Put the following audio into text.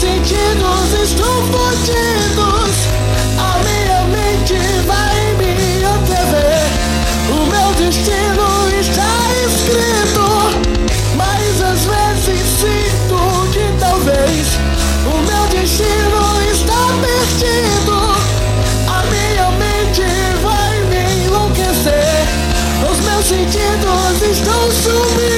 sentidos estão fodidos. A minha mente vai me atrever. O meu destino está escrito. Mas às vezes sinto que talvez o meu destino está perdido. A minha mente vai me enlouquecer. Os meus sentidos estão sumidos.